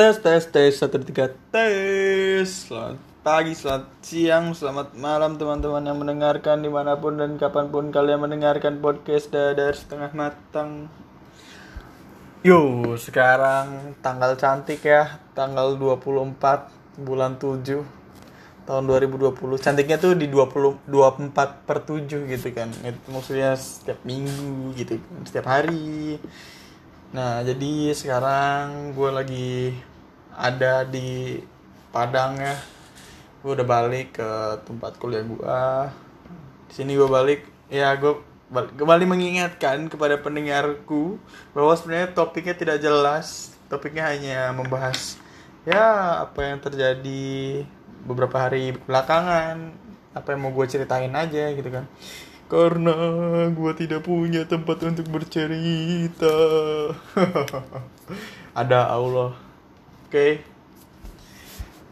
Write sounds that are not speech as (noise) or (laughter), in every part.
Tes tes tes satu tiga tes. Selamat pagi, selamat siang, selamat malam teman-teman yang mendengarkan di mana pun dan kapan pun kalian mendengarkan podcast Dadar Setengah Matang. Yo, sekarang tanggal cantik ya, tanggal 24 bulan 7 tahun 2020. Cantiknya tuh di 20 24 per 7 gitu kan. Itu maksudnya setiap minggu gitu, setiap hari. Nah, jadi sekarang gue lagi ada di Padang ya. Gue udah balik ke tempat kuliah gue. Di sini gue balik, ya gue bal- kembali mengingatkan kepada pendengarku bahwa sebenarnya topiknya tidak jelas. Topiknya hanya membahas ya apa yang terjadi beberapa hari belakangan, apa yang mau gue ceritain aja gitu kan. Karena gue tidak punya tempat untuk bercerita. (laughs) Ada Allah. Oke.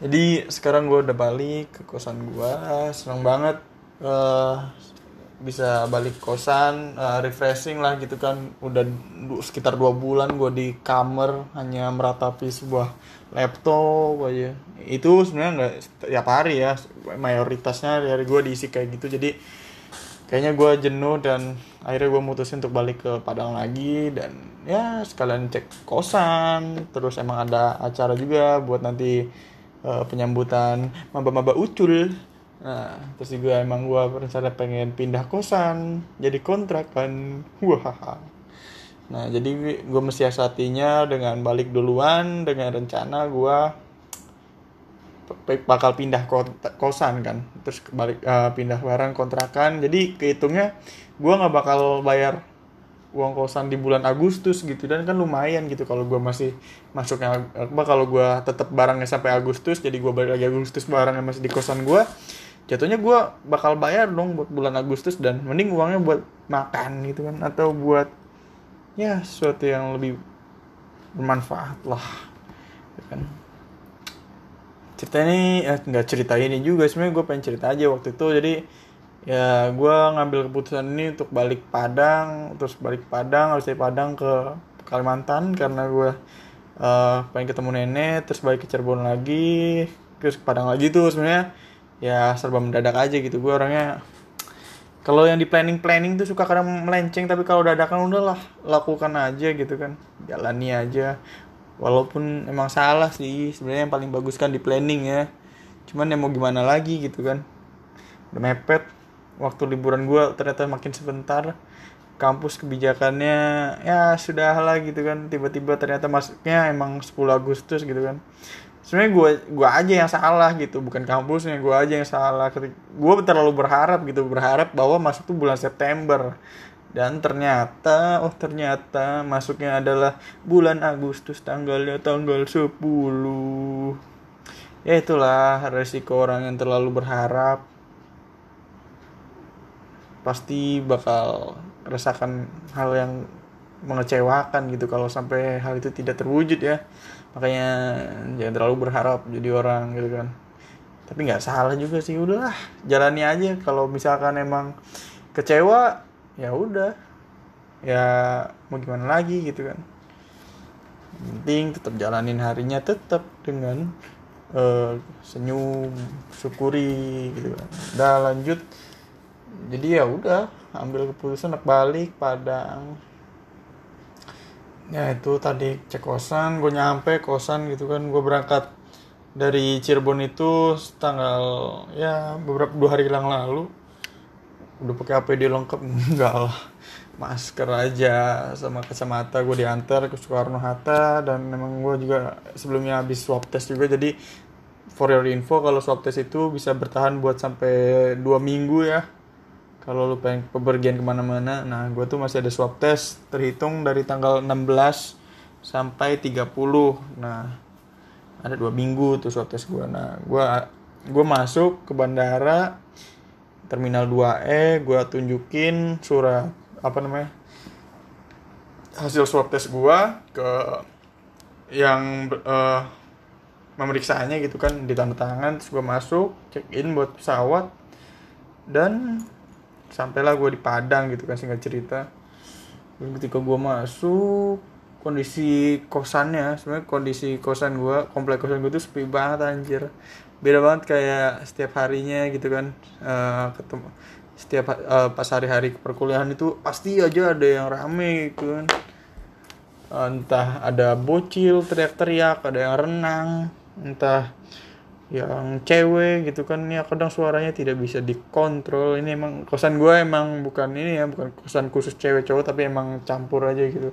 Jadi sekarang gue udah balik ke kosan gue. Seneng banget eh, bisa balik kosan, eh, refreshing lah gitu kan. Udah du- sekitar dua bulan gue di kamar hanya meratapi sebuah laptop aja. Itu sebenarnya nggak tiap hari ya. Mayoritasnya dari gue diisi kayak gitu. Jadi kayaknya gue jenuh dan akhirnya gue mutusin untuk balik ke Padang lagi dan ya sekalian cek kosan. Terus emang ada acara juga buat nanti eh, penyambutan maba-maba ucul. Nah terus juga emang gue berencana pengen pindah kosan jadi kontrakan. Wah nah jadi gue mensiasatinya dengan balik duluan dengan rencana gue bakal pindah kosan kan. Terus balik eh, pindah barang kontrakan. Jadi kehitungnya gua nggak bakal bayar uang kosan di bulan Agustus gitu. Dan kan lumayan gitu kalau gua masih masuknya apa kalau gua tetap barangnya sampai Agustus jadi gua balik lagi Agustus barangnya masih di kosan gua jatuhnya gua bakal bayar dong buat bulan Agustus dan mending uangnya buat makan gitu kan atau buat ya sesuatu yang lebih bermanfaat lah ya kan cerita ini eh, nggak cerita ini juga sebenarnya gue pengen cerita aja waktu itu. Jadi ya gue ngambil keputusan ini untuk balik Padang terus balik Padang harus dari Padang ke Kalimantan karena gue eh, pengen ketemu nenek terus balik ke Cirebon lagi terus ke Padang lagi tuh sebenarnya. Ya serba mendadak aja gitu. Gue orangnya kalau yang di planning planning tuh suka kadang melenceng tapi kalau dadakan udahlah lakukan aja gitu kan. Jalani aja walaupun emang salah sih sebenarnya yang paling bagus kan di planning ya. Cuman ya mau gimana lagi gitu kan. Udah mepet waktu liburan gua ternyata makin sebentar. Kampus kebijakannya ya sudah lah gitu kan. Tiba-tiba ternyata masuknya emang 10 Agustus gitu kan. Sebenarnya gua gua aja yang salah gitu. Bukan kampusnya gua aja yang salah. Gua terlalu berharap gitu. Berharap bahwa masuk tuh bulan September dan ternyata oh ternyata masuknya adalah bulan Agustus tanggalnya tanggal 10 ya itulah resiko orang yang terlalu berharap. Pasti bakal rasakan hal yang mengecewakan gitu kalau sampai hal itu tidak terwujud ya. Makanya jangan terlalu berharap jadi orang gitu kan. Tapi nggak salah juga sih udahlah jalani aja. Kalau misalkan emang kecewa ya udah. Ya mau gimana lagi gitu kan. Penting tetap jalanin harinya tetap dengan eh, senyum syukuri gitu kan. Udah lanjut. Jadi ya udah ambil keputusan balik Padang. Ya itu tadi cek kosan gue nyampe kosan gitu kan. Gue berangkat dari Cirebon itu tanggal ya beberapa dua hari yang lalu udah pakai APD lengkap. (laughs) Enggak lah. Masker aja sama kacamata gue diantar ke Soekarno Hatta dan memang gue juga sebelumnya habis swab test juga. Jadi for your info kalau swab test itu bisa bertahan buat sampai dua minggu ya. Kalau lu pengen bepergian ke mana-mana. Nah gue tuh masih ada swab test terhitung dari tanggal 16 sampai 30 nah ada dua minggu tuh swab test gue nah gue gue masuk ke bandara terminal 2E gue tunjukin surat apa namanya hasil swab test gue ke yang eh, memeriksaannya gitu kan ditanda tangan terus gue masuk check in buat pesawat dan sampailah gue di Padang gitu kan singkat cerita. Dan ketika gue masuk kondisi kosannya sebenarnya kondisi kosan gue komplek kosan gue tuh sepi banget anjir beda banget kayak setiap harinya gitu kan uh, ketemu setiap uh, pas hari-hari perkuliahan itu pasti aja ada yang rame gitu kan. Entah ada bocil teriak-teriak ada yang renang entah yang cewek gitu kan. Ya kadang suaranya tidak bisa dikontrol. Ini emang kosan gue emang bukan ini ya bukan kosan khusus cewek cowok tapi emang campur aja gitu.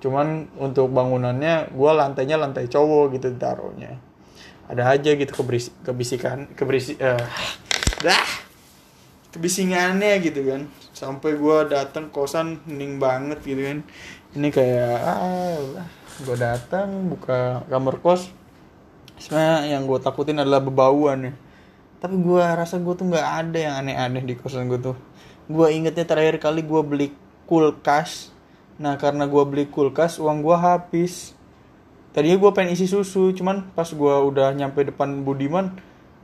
Cuman untuk bangunannya gue lantainya lantai cowok gitu taruhnya ada aja gitu keberisi, kebisikan keberisi uh, dah kebisingannya gitu kan. Sampai gue datang kosan hening banget gitu kan. Ini kayak ah gue datang buka kamar kos. Sebenarnya yang gue takutin adalah bebauan ya. Tapi gue rasa gue tuh nggak ada yang aneh-aneh di kosan gue tuh. Gue ingetnya terakhir kali gue beli kulkas. Nah karena gue beli kulkas uang gue habis tadinya gue pengen isi susu cuman pas gue udah nyampe depan Budiman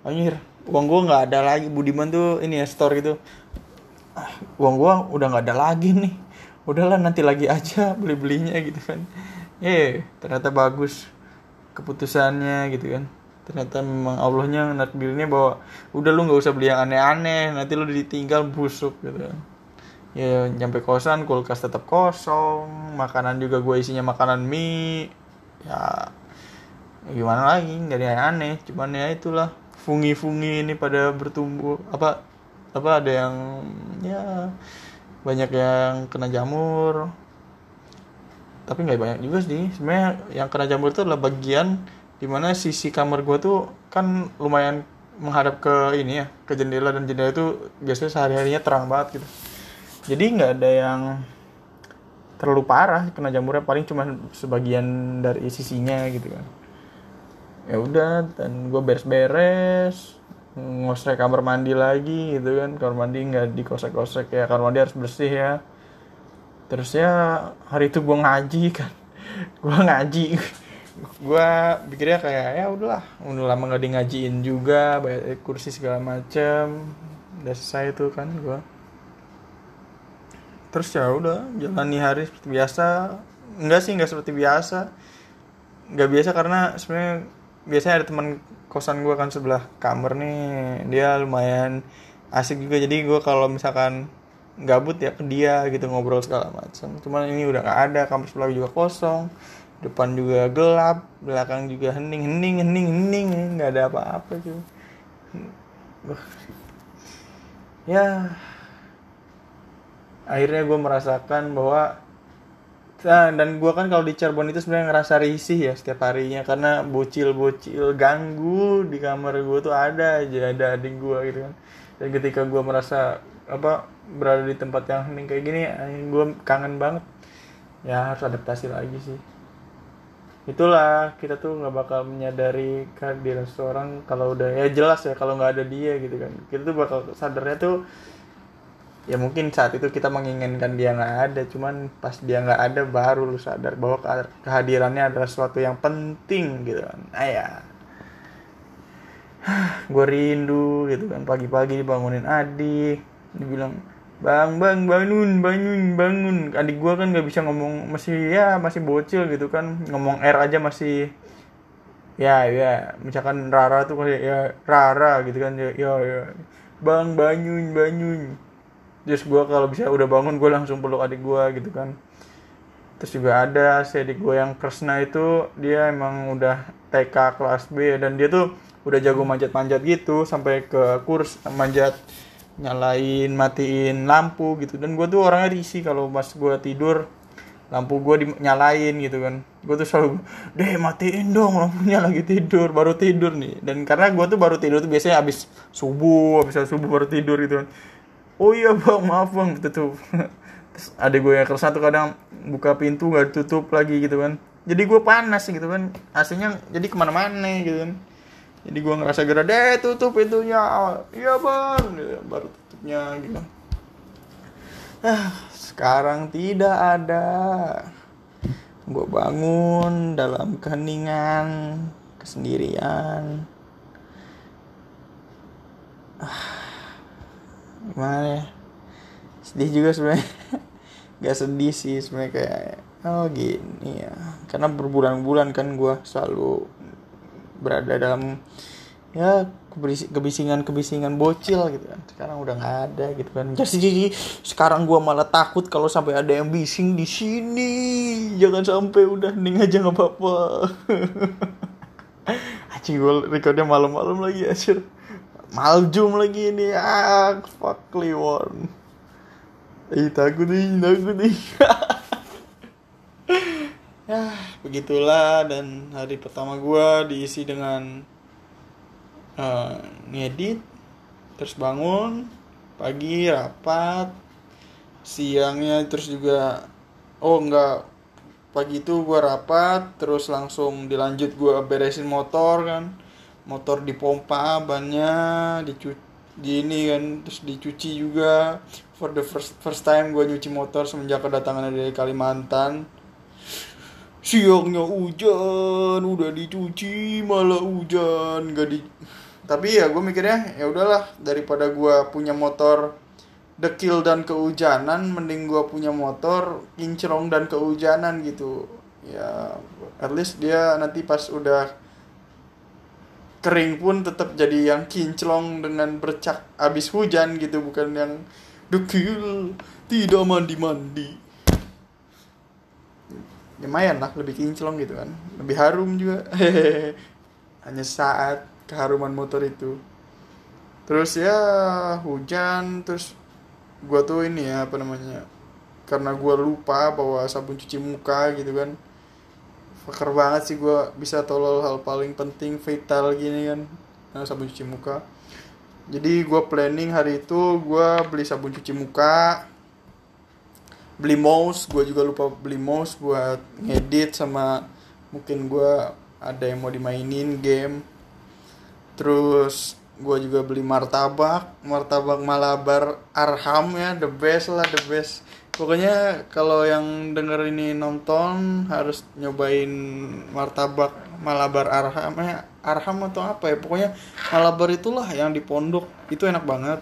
anjir uang gue nggak ada lagi. Budiman tuh ini ya store gitu. Ah, uang gue udah nggak ada lagi nih. Udahlah nanti lagi aja beli belinya gitu kan. Eh ternyata bagus keputusannya gitu kan. Ternyata memang Allahnya nakdirnya bahwa udah lu nggak usah beli yang aneh-aneh nanti lu ditinggal busuk gitu kan. Ya nyampe kosan kulkas tetap kosong makanan juga gue isinya makanan mie ya, gimana lagi? Nggak ada yang aneh. Cuman ya itulah fungi-fungi ini pada bertumbuh. Apa apa ada yang ya banyak yang kena jamur. Tapi nggak banyak juga sih. Sebenarnya yang kena jamur itu adalah bagian di mana sisi kamar gue tuh kan lumayan menghadap ke ini ya ke jendela. Dan jendela itu biasanya sehari harinya terang banget gitu. Jadi nggak ada yang terlalu parah kena jamurnya paling cuma sebagian dari sisinya gitu kan. Ya udah dan gue beres-beres ngosek kamar mandi lagi gitu kan. Kamar mandi nggak dikosek-kosek ya kamar mandi harus bersih ya. Terus ya hari itu gue ngaji kan. (laughs) Gue ngaji. Gue pikirnya kayak ya udahlah udah lama nggak di ngajiin juga bayar kursi segala macem. Udah selesai itu kan gue terus ya udah jalani hari seperti biasa. Enggak sih enggak seperti biasa. Nggak biasa karena sebenarnya biasanya ada teman kosan gue kan sebelah kamar nih. Dia lumayan asik juga. Jadi gue kalau misalkan gabut ya ke dia gitu ngobrol segala macam cuman ini udah gak ada kamar sebelah juga kosong. Depan juga gelap belakang juga hening hening hening hening. Nggak ada apa-apa tuh ya akhirnya gue merasakan bahwa nah, dan gue kan kalau di Cirebon itu sebenarnya ngerasa risih ya setiap harinya. Karena bocil-bocil ganggu di kamar gue tuh ada aja ada adik gue gitu kan. Dan ketika gue merasa apa berada di tempat yang hening kayak gini gue kangen banget. Ya harus adaptasi lagi sih. Itulah kita tuh nggak bakal menyadari kehadiran seseorang kalau udah ya jelas ya kalau nggak ada dia gitu kan. Kita tuh bakal sadarnya tuh ya mungkin saat itu kita menginginkan dia nggak ada cuman pas dia nggak ada baru lu sadar bahwa kehadirannya adalah sesuatu yang penting gitu kan. (sighs) Ayah gue rindu gitu kan pagi-pagi dibangunin adik dibilang bang bang bangun bangun bangun. Adik gue kan nggak bisa ngomong masih ya masih bocil gitu kan ngomong R aja masih ya ya misalkan Rara tuh kayak ya Rara gitu kan ya ya, ya. bang bangun bangun terus gue kalau bisa udah bangun gue langsung peluk adik gue gitu kan. Terus juga ada si adik gue yang Kresna itu dia emang udah TK kelas B dan dia tuh udah jago manjat-manjat gitu sampai ke kurs manjat nyalain matiin lampu gitu. Dan gue tuh orangnya risih kalau pas gue tidur lampu gue dinyalain gitu kan. Gue tuh selalu deh matiin dong lampunya lagi tidur baru tidur nih. Dan karena gue tuh baru tidur tuh biasanya abis subuh abis subuh baru tidur gitu kan oh iya bang maaf bang tutup. (laughs) Terus ada gue yang keras satu kadang buka pintu nggak tutup lagi gitu kan. Jadi gue panas gitu kan. Aslinya jadi ke mana-mana gitu kan. Jadi gue ngerasa gara deh tutup pintunya. Iya bang. Baru tutupnya gitu. Ah sekarang tidak ada. Gue bangun dalam keheningan kesendirian. Ah, gimana ya? Sedih juga sebenarnya. (laughs) Gak sedih sih sebenarnya kayak oh gini ya. Karena berbulan-bulan kan gue selalu berada dalam ya kebisingan-kebisingan bocil gitu kan. Sekarang udah nggak ada gitu kan. Jadi sekarang gue malah takut kalau sampai ada yang bising di sini. Jangan sampai udah ning aja nggak apa-apa. (laughs) Acing gue recordnya malam-malam lagi acir Maljum lagi ini. Ah fuck Kliwon Ih takut nih takut nih. Ya (laughs) begitulah dan hari pertama gue diisi dengan uh, ngedit terus bangun pagi rapat siangnya terus juga oh enggak pagi itu gue rapat terus langsung dilanjut gue beresin motor kan motor dipompa bannya dicuci di ini kan terus dicuci juga. For the first first time gue nyuci motor semenjak kedatangan dari Kalimantan. Siangnya hujan udah dicuci malah hujan gak di tapi ya gue mikirnya ya udahlah daripada gue punya motor dekil dan kehujanan mending gue punya motor kinclong dan kehujanan gitu. Ya at least dia nanti pas udah kering pun tetap jadi yang kinclong dengan bercak abis hujan gitu bukan yang dekil tidak mandi mandi lumayan lah lebih kinclong gitu kan. Lebih harum juga. (laughs) Hanya saat keharuman motor itu. Terus ya hujan terus gue tuh ini ya apa namanya karena gue lupa bawa sabun cuci muka gitu kan fakir banget sih gue bisa tolol hal paling penting vital gini kan. Nah, sabun cuci muka. Jadi gue planning hari itu gue beli sabun cuci muka beli mouse. Gue juga lupa beli mouse buat ngedit sama mungkin gue ada yang mau dimainin game. Terus gue juga beli martabak martabak malabar arham ya the best lah the best pokoknya kalau yang denger ini nonton harus nyobain martabak malabar arham ya arham atau apa ya. Pokoknya malabar itulah yang di pondok. Itu enak banget.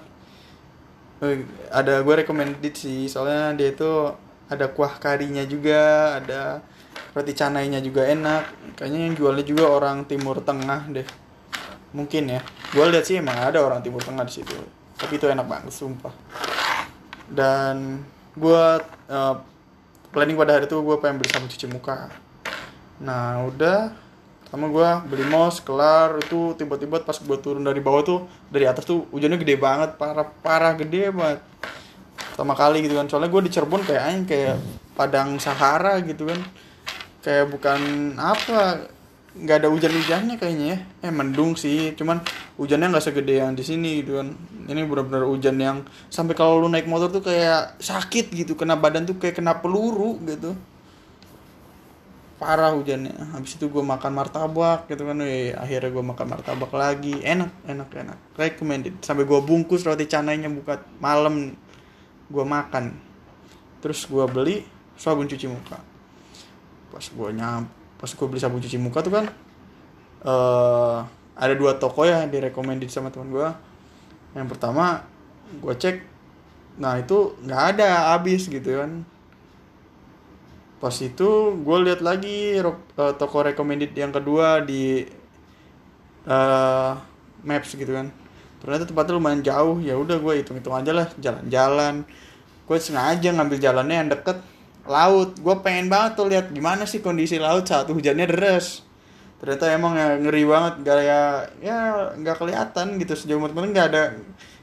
Eh, ada gue recommended sih. Soalnya dia itu ada kuah karinya juga ada roti canainya juga enak. Kayaknya yang jualnya juga orang timur tengah deh. Mungkin ya. Gue lihat sih emang ada orang timur tengah di situ. Tapi itu enak banget sumpah. Dan gue uh, planning pada hari itu gue pengen beli sabun cuci muka. Nah udah. Sama gue beli mouse kelar. Itu tiba-tiba pas gue turun dari bawah tuh dari atas tuh hujannya gede banget. Parah parah gede banget. Pertama kali gitu kan. Soalnya gue di Cirebon kayak kayak padang Sahara gitu kan. Kayak bukan apa nggak ada hujan-hujannya kayaknya ya. Eh mendung sih cuman hujannya nggak segede yang di sini gitu kan. Ini benar-benar hujan yang sampai kalau lu naik motor tuh kayak sakit gitu kena badan tuh kayak kena peluru gitu. Parah hujannya. Habis itu gue makan martabak gitu kan eh, akhirnya gue makan martabak lagi. Enak enak enak. Recommended. Sampai gue bungkus roti canainya buka malam gue makan. Terus gue beli sabun cuci muka. Pas gue nyampe pas gue beli sabun cuci muka tuh kan uh, ada dua toko ya direkomendin sama teman gue yang pertama gue cek nah itu nggak ada habis gitu kan. Pas itu gue lihat lagi uh, toko recommended yang kedua di uh, maps gitu kan. Ternyata tempatnya lumayan jauh ya udah gue hitung hitung aja lah jalan-jalan. Gue sengaja ngambil jalannya yang deket laut. Gue pengen banget tuh lihat gimana sih kondisi laut saat hujannya deras. Ternyata emang ya ngeri banget gak ya ya nggak kelihatan gitu sejauh teman nggak ada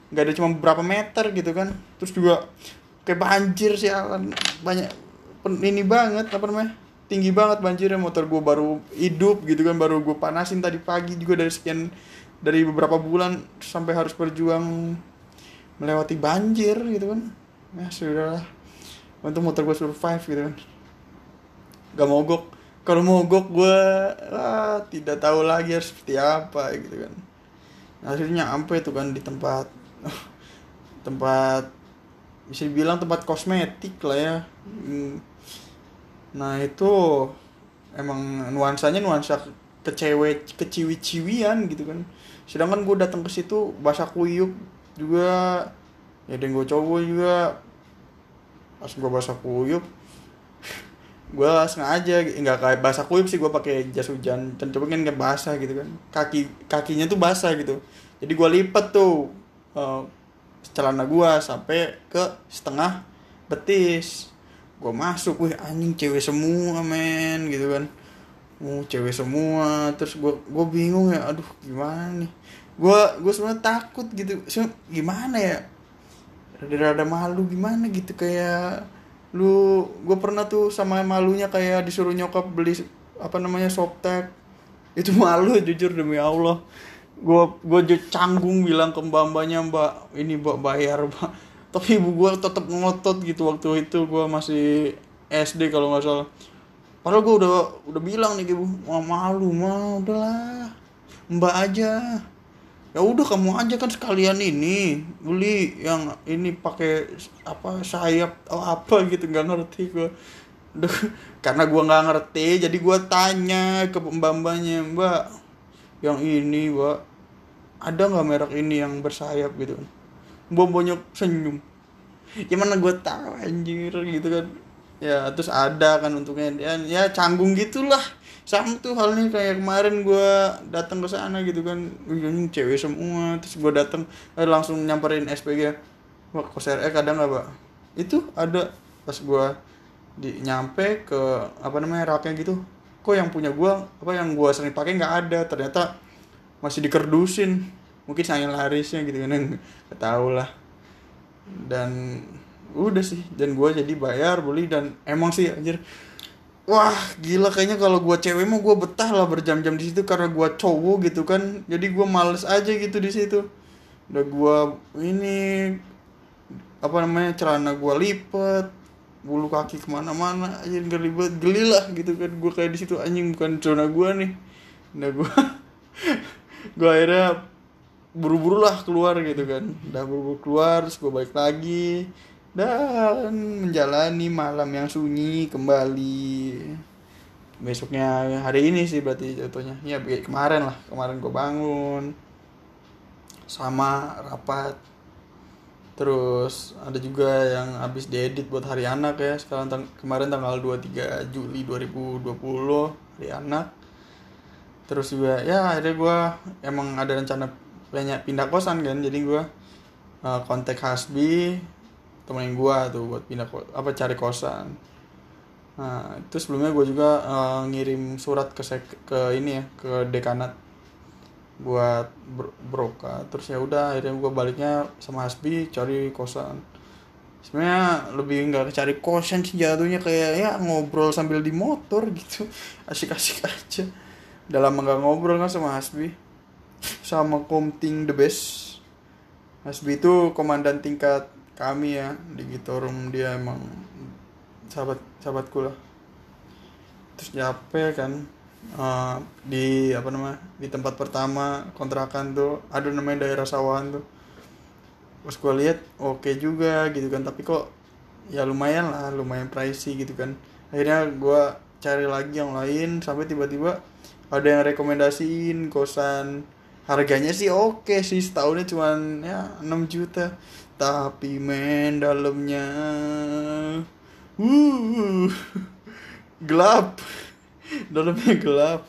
nggak ada cuma beberapa meter gitu kan. Terus juga kayak banjir sih banyak ini banget apa namanya tinggi banget banjirnya. Motor gue baru hidup gitu kan baru gue panasin tadi pagi juga dari sekian dari beberapa bulan sampai harus berjuang melewati banjir gitu kan. Ya sudah untuk motor gue survive gitu kan. Gak mogok kalau mogok gue ah, tidak tahu lagi harus seperti apa gitu kan. Akhirnya sampai itu kan di tempat (laughs) tempat bisa dibilang tempat kosmetik lah ya. Hmm. nah itu emang nuansanya nuansa kecewe keciwi-ciwian gitu kan. Sedangkan gue datang ke situ basah kuyuk juga ya dan gue cowok juga pas gue basah kuyup gue sengaja nggak kayak basah kuyup sih gue pakai jas hujan dan coba kan nggak basah gitu kan. Kaki kakinya tuh basah gitu. Jadi gue lipet tuh uh, celana gue sampai ke setengah betis. Gue masuk wih anjing cewek semua men gitu kan. Oh cewek semua terus gue gue bingung ya aduh gimana nih? Gue gue sebenarnya takut gitu. Gimana ya rada-rada malu gimana gitu kayak lu gue pernah tuh sama malunya kayak disuruh nyokap beli apa namanya softtek (laughs) itu malu jujur demi Allah. Gue gue canggung bilang ke mbak mbaknya mbak ini mbak bayar mbak. (laughs) Tapi ibu gue tetap ngotot gitu waktu itu gue masih SD kalau nggak salah. Padahal gue udah udah bilang nih ibu mau malu mah udahlah. Mbak aja ya udah kamu aja kan sekalian ini beli yang ini pakai apa sayap atau apa gitu nggak ngerti gue karena gue nggak ngerti jadi gue tanya ke mbak mbaknya mbak yang ini mbak ada nggak merek ini yang bersayap gitu? Mbak banyak senyum. Gimana gue tahu anjir gitu kan ya terus ada kan untuknya ya, ya canggung gitulah. Sama tuh halnya kayak kemarin gue datang ke sana gitu kan. Ini cewek semua. Terus gue datang eh, langsung nyamperin SPG wah kos RE kadang nggak pak? Itu ada pas gue di nyampe ke apa namanya raknya gitu. Kok yang punya gue apa yang gue sering pakai nggak ada. Ternyata masih dikerdusin. Mungkin sayang larisnya gitu kan nggak tahu lah. Dan udah sih dan gue jadi bayar beli dan emang sih anjir. Wah gila kayaknya kalau gue cewek mau gue betah lah berjam-jam di situ karena gue cowok gitu kan. Jadi gue males aja gitu di situ. Udah gue ini apa namanya celana gue lipet bulu kaki ke mana-mana aja nggak ribet geli lah gitu kan. Gue kayak di situ anjing bukan zona gue nih. Udah gue (laughs) gue akhirnya buru-buru lah keluar gitu kan. Udah buru-buru keluar terus gue balik lagi dan menjalani malam yang sunyi kembali. Besoknya hari ini sih berarti jatuhnya. Ya kemarin lah. Kemarin gue bangun sama rapat. Terus ada juga yang habis diedit buat hari anak ya. Sekarang tang kemarin tanggal 23 Juli 2020 hari anak. Terus juga ya akhirnya gue emang ada rencana banyak pindah kosan kan. Jadi gue uh, kontak Hasbi temenin gue tuh buat pindah apa cari kosan. Nah itu sebelumnya gue juga uh, ngirim surat ke ke ini ya ke dekanat buat broka terus ya udah akhirnya gue baliknya sama Hasbi cari kosan. Sebenarnya lebih nggak cari kosan sih jatuhnya kayak ya ngobrol sambil di motor gitu. (laughs) Asik-asik aja. Dalam nggak ngobrol kan sama Hasbi. Sama Komting the best. Hasbi itu komandan tingkat kami ya di Gitorum dia emang sahabat sahabatku lah. Terus nyape kan uh, di apa namanya di tempat pertama kontrakan tuh ada namanya daerah sawahan tuh. Pas gue lihat oke okay juga gitu kan tapi kok ya lumayan lah lumayan pricey gitu kan. Akhirnya gue cari lagi yang lain sampai tiba-tiba ada yang rekomendasiin kosan. Harganya sih oke okay sih setahunnya cuman ya 6 juta tapi men dalamnya. Uh gelap. Dalamnya gelap.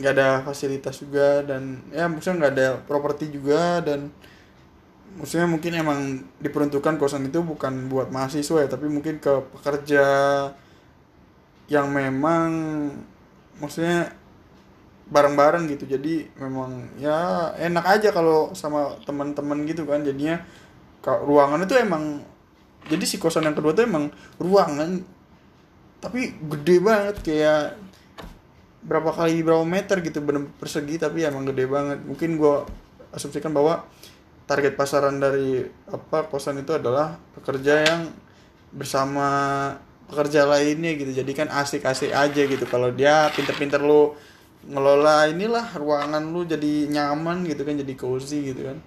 Nggak ada fasilitas juga dan ya maksudnya nggak ada properti juga dan maksudnya mungkin emang diperuntukkan kosan itu bukan buat mahasiswa ya tapi mungkin ke pekerja yang memang maksudnya bareng-bareng gitu. Jadi memang ya enak aja kalau sama teman-teman gitu kan. Jadinya ruangan itu emang jadi si kosan yang kedua tuh emang ruangan tapi gede banget kayak berapa kali berapa meter gitu bener persegi tapi emang gede banget. Mungkin gue asumsikan bahwa target pasaran dari apa kosan itu adalah pekerja yang bersama pekerja lainnya gitu. Jadi kan asik-asik aja gitu. Kalau dia pinter-pinter lu ngelola inilah ruangan lu jadi nyaman gitu kan jadi cozy gitu kan.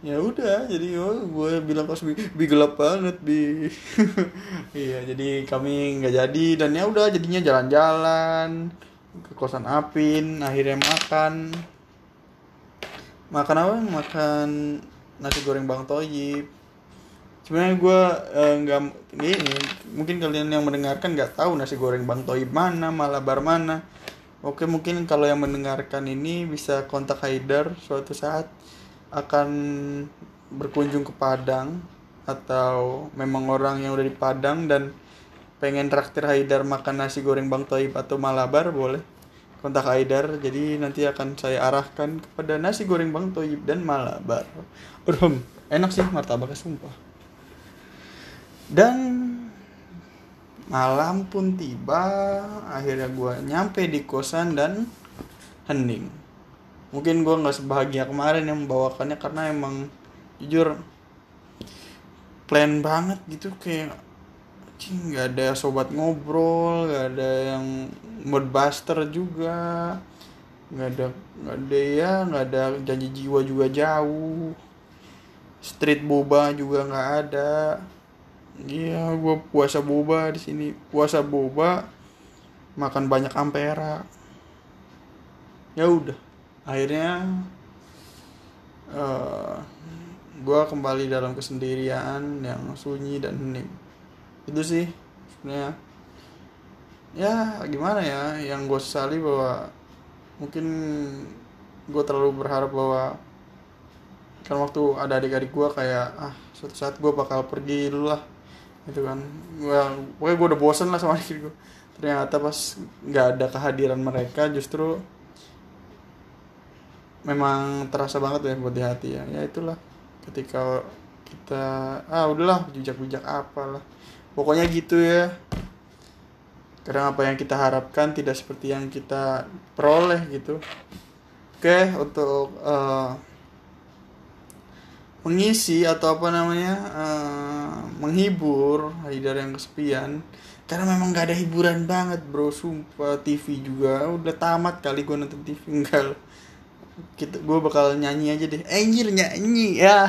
Ya udah jadi oh gue bilang pas bi, bi gelap banget bi (laughs) iya jadi kami nggak jadi dan ya udah jadinya jalan-jalan ke kosan Apin akhirnya makan. Makan apa? Makan nasi goreng bang Toyib. Sebenarnya gue eh, nggak ini mungkin kalian yang mendengarkan nggak tahu nasi goreng bang Toib mana malabar mana oke mungkin kalau yang mendengarkan ini bisa kontak Haidar suatu saat akan berkunjung ke Padang atau memang orang yang udah di Padang dan pengen traktir Haidar makan nasi goreng Bang Toib atau Malabar boleh. Kontak Haidar jadi nanti akan saya arahkan kepada nasi goreng Bang Toib dan Malabar. Urhum, enak sih martabaknya sumpah. Dan malam pun tiba akhirnya gue nyampe di kosan dan hening. Mungkin gue nggak sebahagia kemarin yang membawakannya karena emang jujur plan banget gitu kayak nggak ada sobat ngobrol nggak ada yang moodbuster juga nggak ada nggak ada ya nggak ada janji jiwa juga jauh street boba juga nggak ada iya gue puasa boba di sini. Puasa boba makan banyak ampera. Ya udah. Akhirnya uh, eh, gue kembali dalam kesendirian yang sunyi dan hening. Itu sih sebenarnya. Ya gimana ya yang gue sesali bahwa mungkin gue terlalu berharap bahwa kan waktu ada adik-adik gue kayak ah suatu saat gue bakal pergi dulu lah gitu kan. Gue pokoknya gue udah bosen lah sama (laughs) adik gue ternyata pas nggak ada kehadiran mereka justru memang terasa banget ya buat di hati ya. Ya itulah ketika kita ah udahlah jejak-jejak apalah. Pokoknya gitu ya. Kadang apa yang kita harapkan tidak seperti yang kita peroleh gitu. Oke untuk uh, mengisi atau apa namanya uh, menghibur Haidar yang kesepian. Karena memang gak ada hiburan banget bro. Sumpah TV juga udah tamat kali gue nonton TV enggak kita gue bakal nyanyi aja deh. Anjir nyanyi. Ya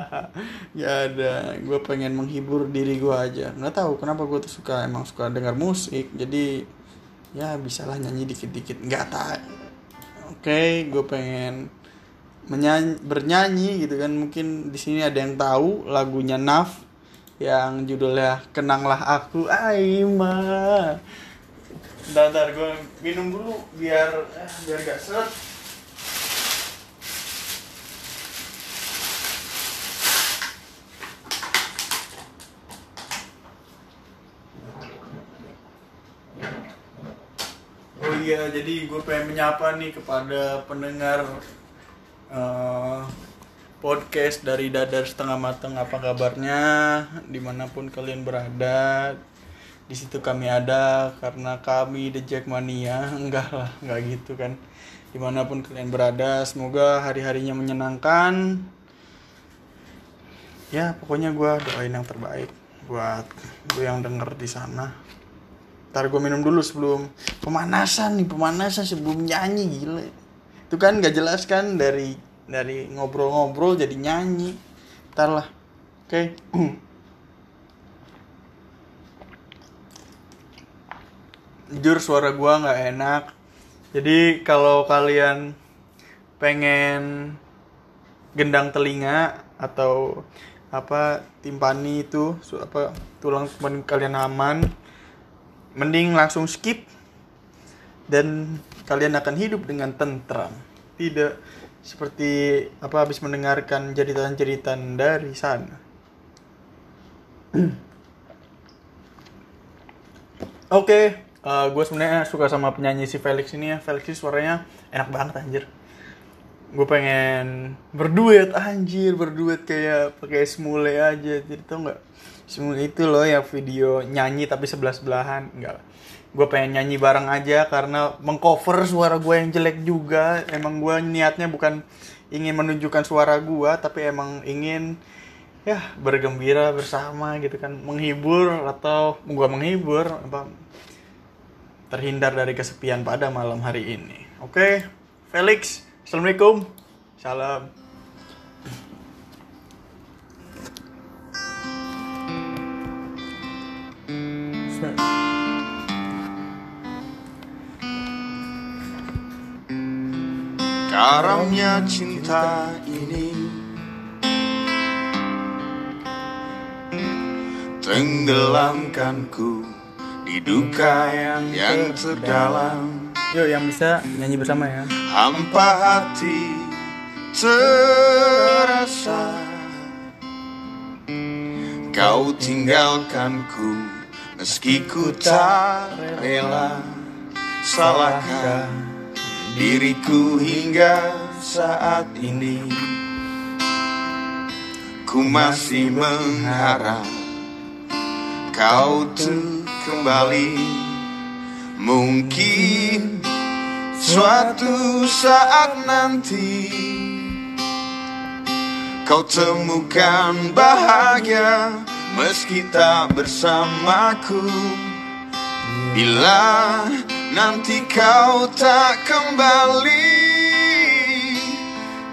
(laughs) ya ada. Gue pengen menghibur diri gue aja. Nggak tahu kenapa gue tuh suka emang suka dengar musik. Jadi ya bisalah nyanyi dikit-dikit. Nggak tak oke okay, gue pengen menyanyi bernyanyi gitu kan. Mungkin di sini ada yang tahu lagunya Naf yang judulnya kenanglah aku Aima. Bentar, gue minum dulu biar eh, biar gak seret. Iya jadi gue pengen menyapa nih kepada pendengar uh, podcast dari Dadar Setengah Mateng apa kabarnya? Di mana pun kalian berada di situ kami ada karena kami The Jackmania (laughs) enggak lah enggak gitu kan. Di mana pun kalian berada semoga hari harinya menyenangkan. Ya pokoknya gue doain yang terbaik buat gue yang denger di sana. Ntar gue minum dulu sebelum pemanasan nih pemanasan sebelum nyanyi gila. Itu kan gak jelas kan dari dari ngobrol-ngobrol jadi nyanyi. Ntar lah. Oke. Okay. (clears throat) Jujur suara gue nggak enak. Jadi kalau kalian pengen gendang telinga atau apa timpani itu apa tulang kalian aman mending langsung skip dan kalian akan hidup dengan tentram tidak seperti apa habis mendengarkan jeritan-jeritan dari sana (clears throat) Oke, okay, uh, gue sebenarnya suka sama penyanyi si Felix ini ya. Felix ini suaranya enak banget anjir. Gue pengen berduet anjir, berduet kayak pakai smule aja. Jadi tau nggak? semua itu loh yang video nyanyi tapi sebelah sebelahan enggak gue pengen nyanyi bareng aja karena mengcover suara gue yang jelek juga. Emang gue niatnya bukan ingin menunjukkan suara gue tapi emang ingin ya bergembira bersama gitu kan. Menghibur atau gue menghibur apa terhindar dari kesepian pada malam hari ini. Oke Felix assalamualaikum. Salam Karamnya cinta ini. Tenggelamkanku di duka yang, yang terdalam. Yuk yang bisa nyanyi bersama ya. Hampa hati terasa. Kau tinggalkanku meski ku tak rela. Salahkah diriku hingga saat ini. Ku masih mengharap kau tuh kembali. Mungkin suatu saat nanti Kau temukan bahagia meski tak bersamaku. Bila nanti kau tak kembali.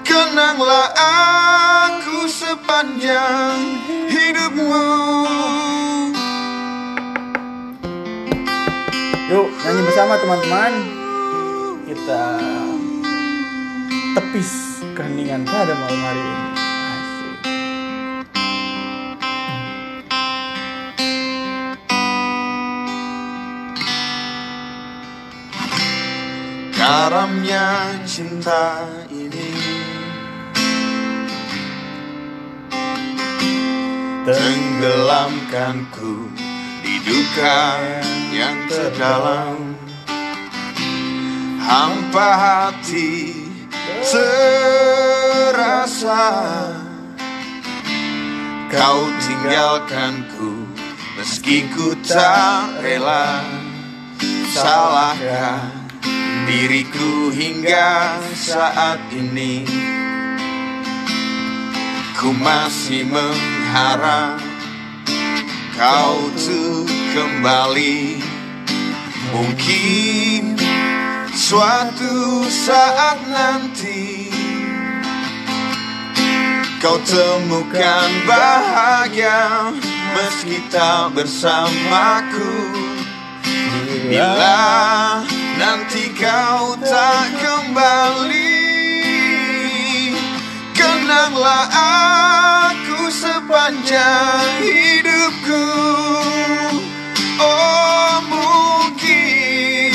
Kenanglah aku sepanjang hidupmu. Yuk nyanyi bersama teman-teman. Kita tepis keheningan pada malam hari ini Karamnya cinta ini. Tenggelamkanku di duka yang terdalam. Hampa hati terasa Kau tinggalkanku meski ku tak rela. Salahkah diriku hingga saat ini. Ku masih mengharap kau tuh kembali. Mungkin suatu saat nanti Kau temukan bahagia meski tak bersamaku. Bila nanti kau tak kembali. Kenanglah aku sepanjang hidupku. Oh mungkin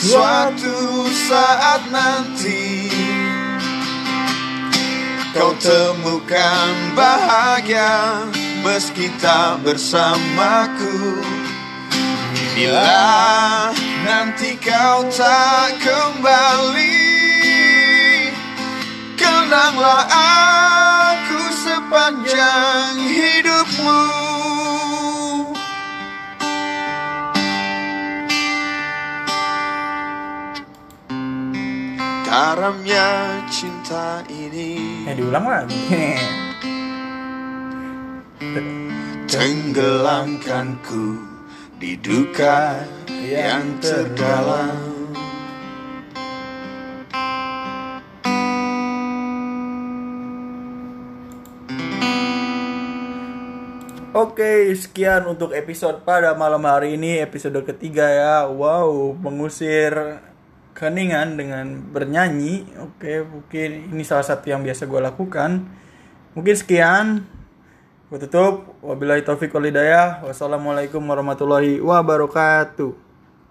suatu saat nanti Kau temukan bahagia meski tak bersamaku Bila nanti kau tak kembali Kenanglah aku sepanjang hidupmu. Karamnya cinta ini. Eh diulang lagi. Tenggelamkanku di duka yang terdalam Oke, sekian untuk episode pada malam hari ini, episode ketiga ya. Wow, mengusir keningan dengan bernyanyi. Oke, mungkin ini salah satu yang biasa gue lakukan. Mungkin sekian. Gue tutup. Wabillahi taufiq walhidayah. Wassalamualaikum warahmatullahi wabarakatuh.